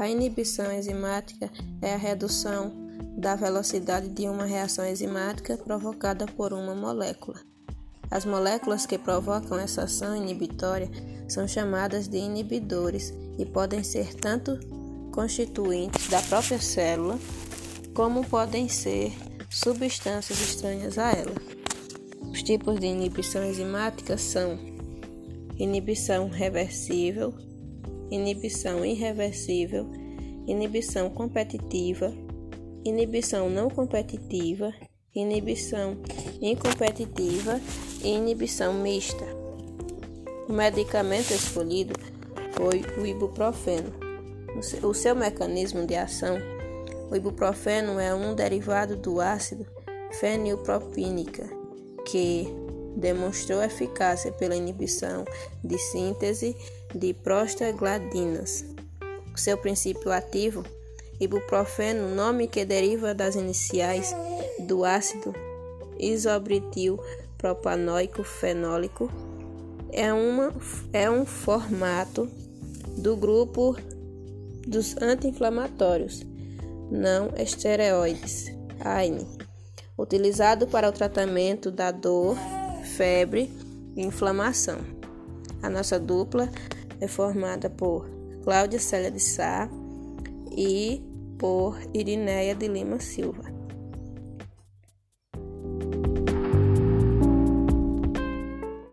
A inibição enzimática é a redução da velocidade de uma reação enzimática provocada por uma molécula. As moléculas que provocam essa ação inibitória são chamadas de inibidores e podem ser tanto constituintes da própria célula, como podem ser substâncias estranhas a ela. Os tipos de inibição enzimática são inibição reversível, inibição irreversível, inibição competitiva, inibição não competitiva, inibição incompetitiva e inibição mista. O medicamento escolhido foi o ibuprofeno. O seu mecanismo de ação, o ibuprofeno é um derivado do ácido fenilpropínica, que demonstrou eficácia pela inibição de síntese de prostagladinas. O seu princípio ativo, ibuprofeno, nome que deriva das iniciais do ácido isobritil propanoico fenólico, é, uma, é um formato do grupo dos anti-inflamatórios não esteroides, AINE, utilizado para o tratamento da dor, febre e inflamação. A nossa dupla é formada por Cláudia Célia de Sá e por Irineia de Lima Silva.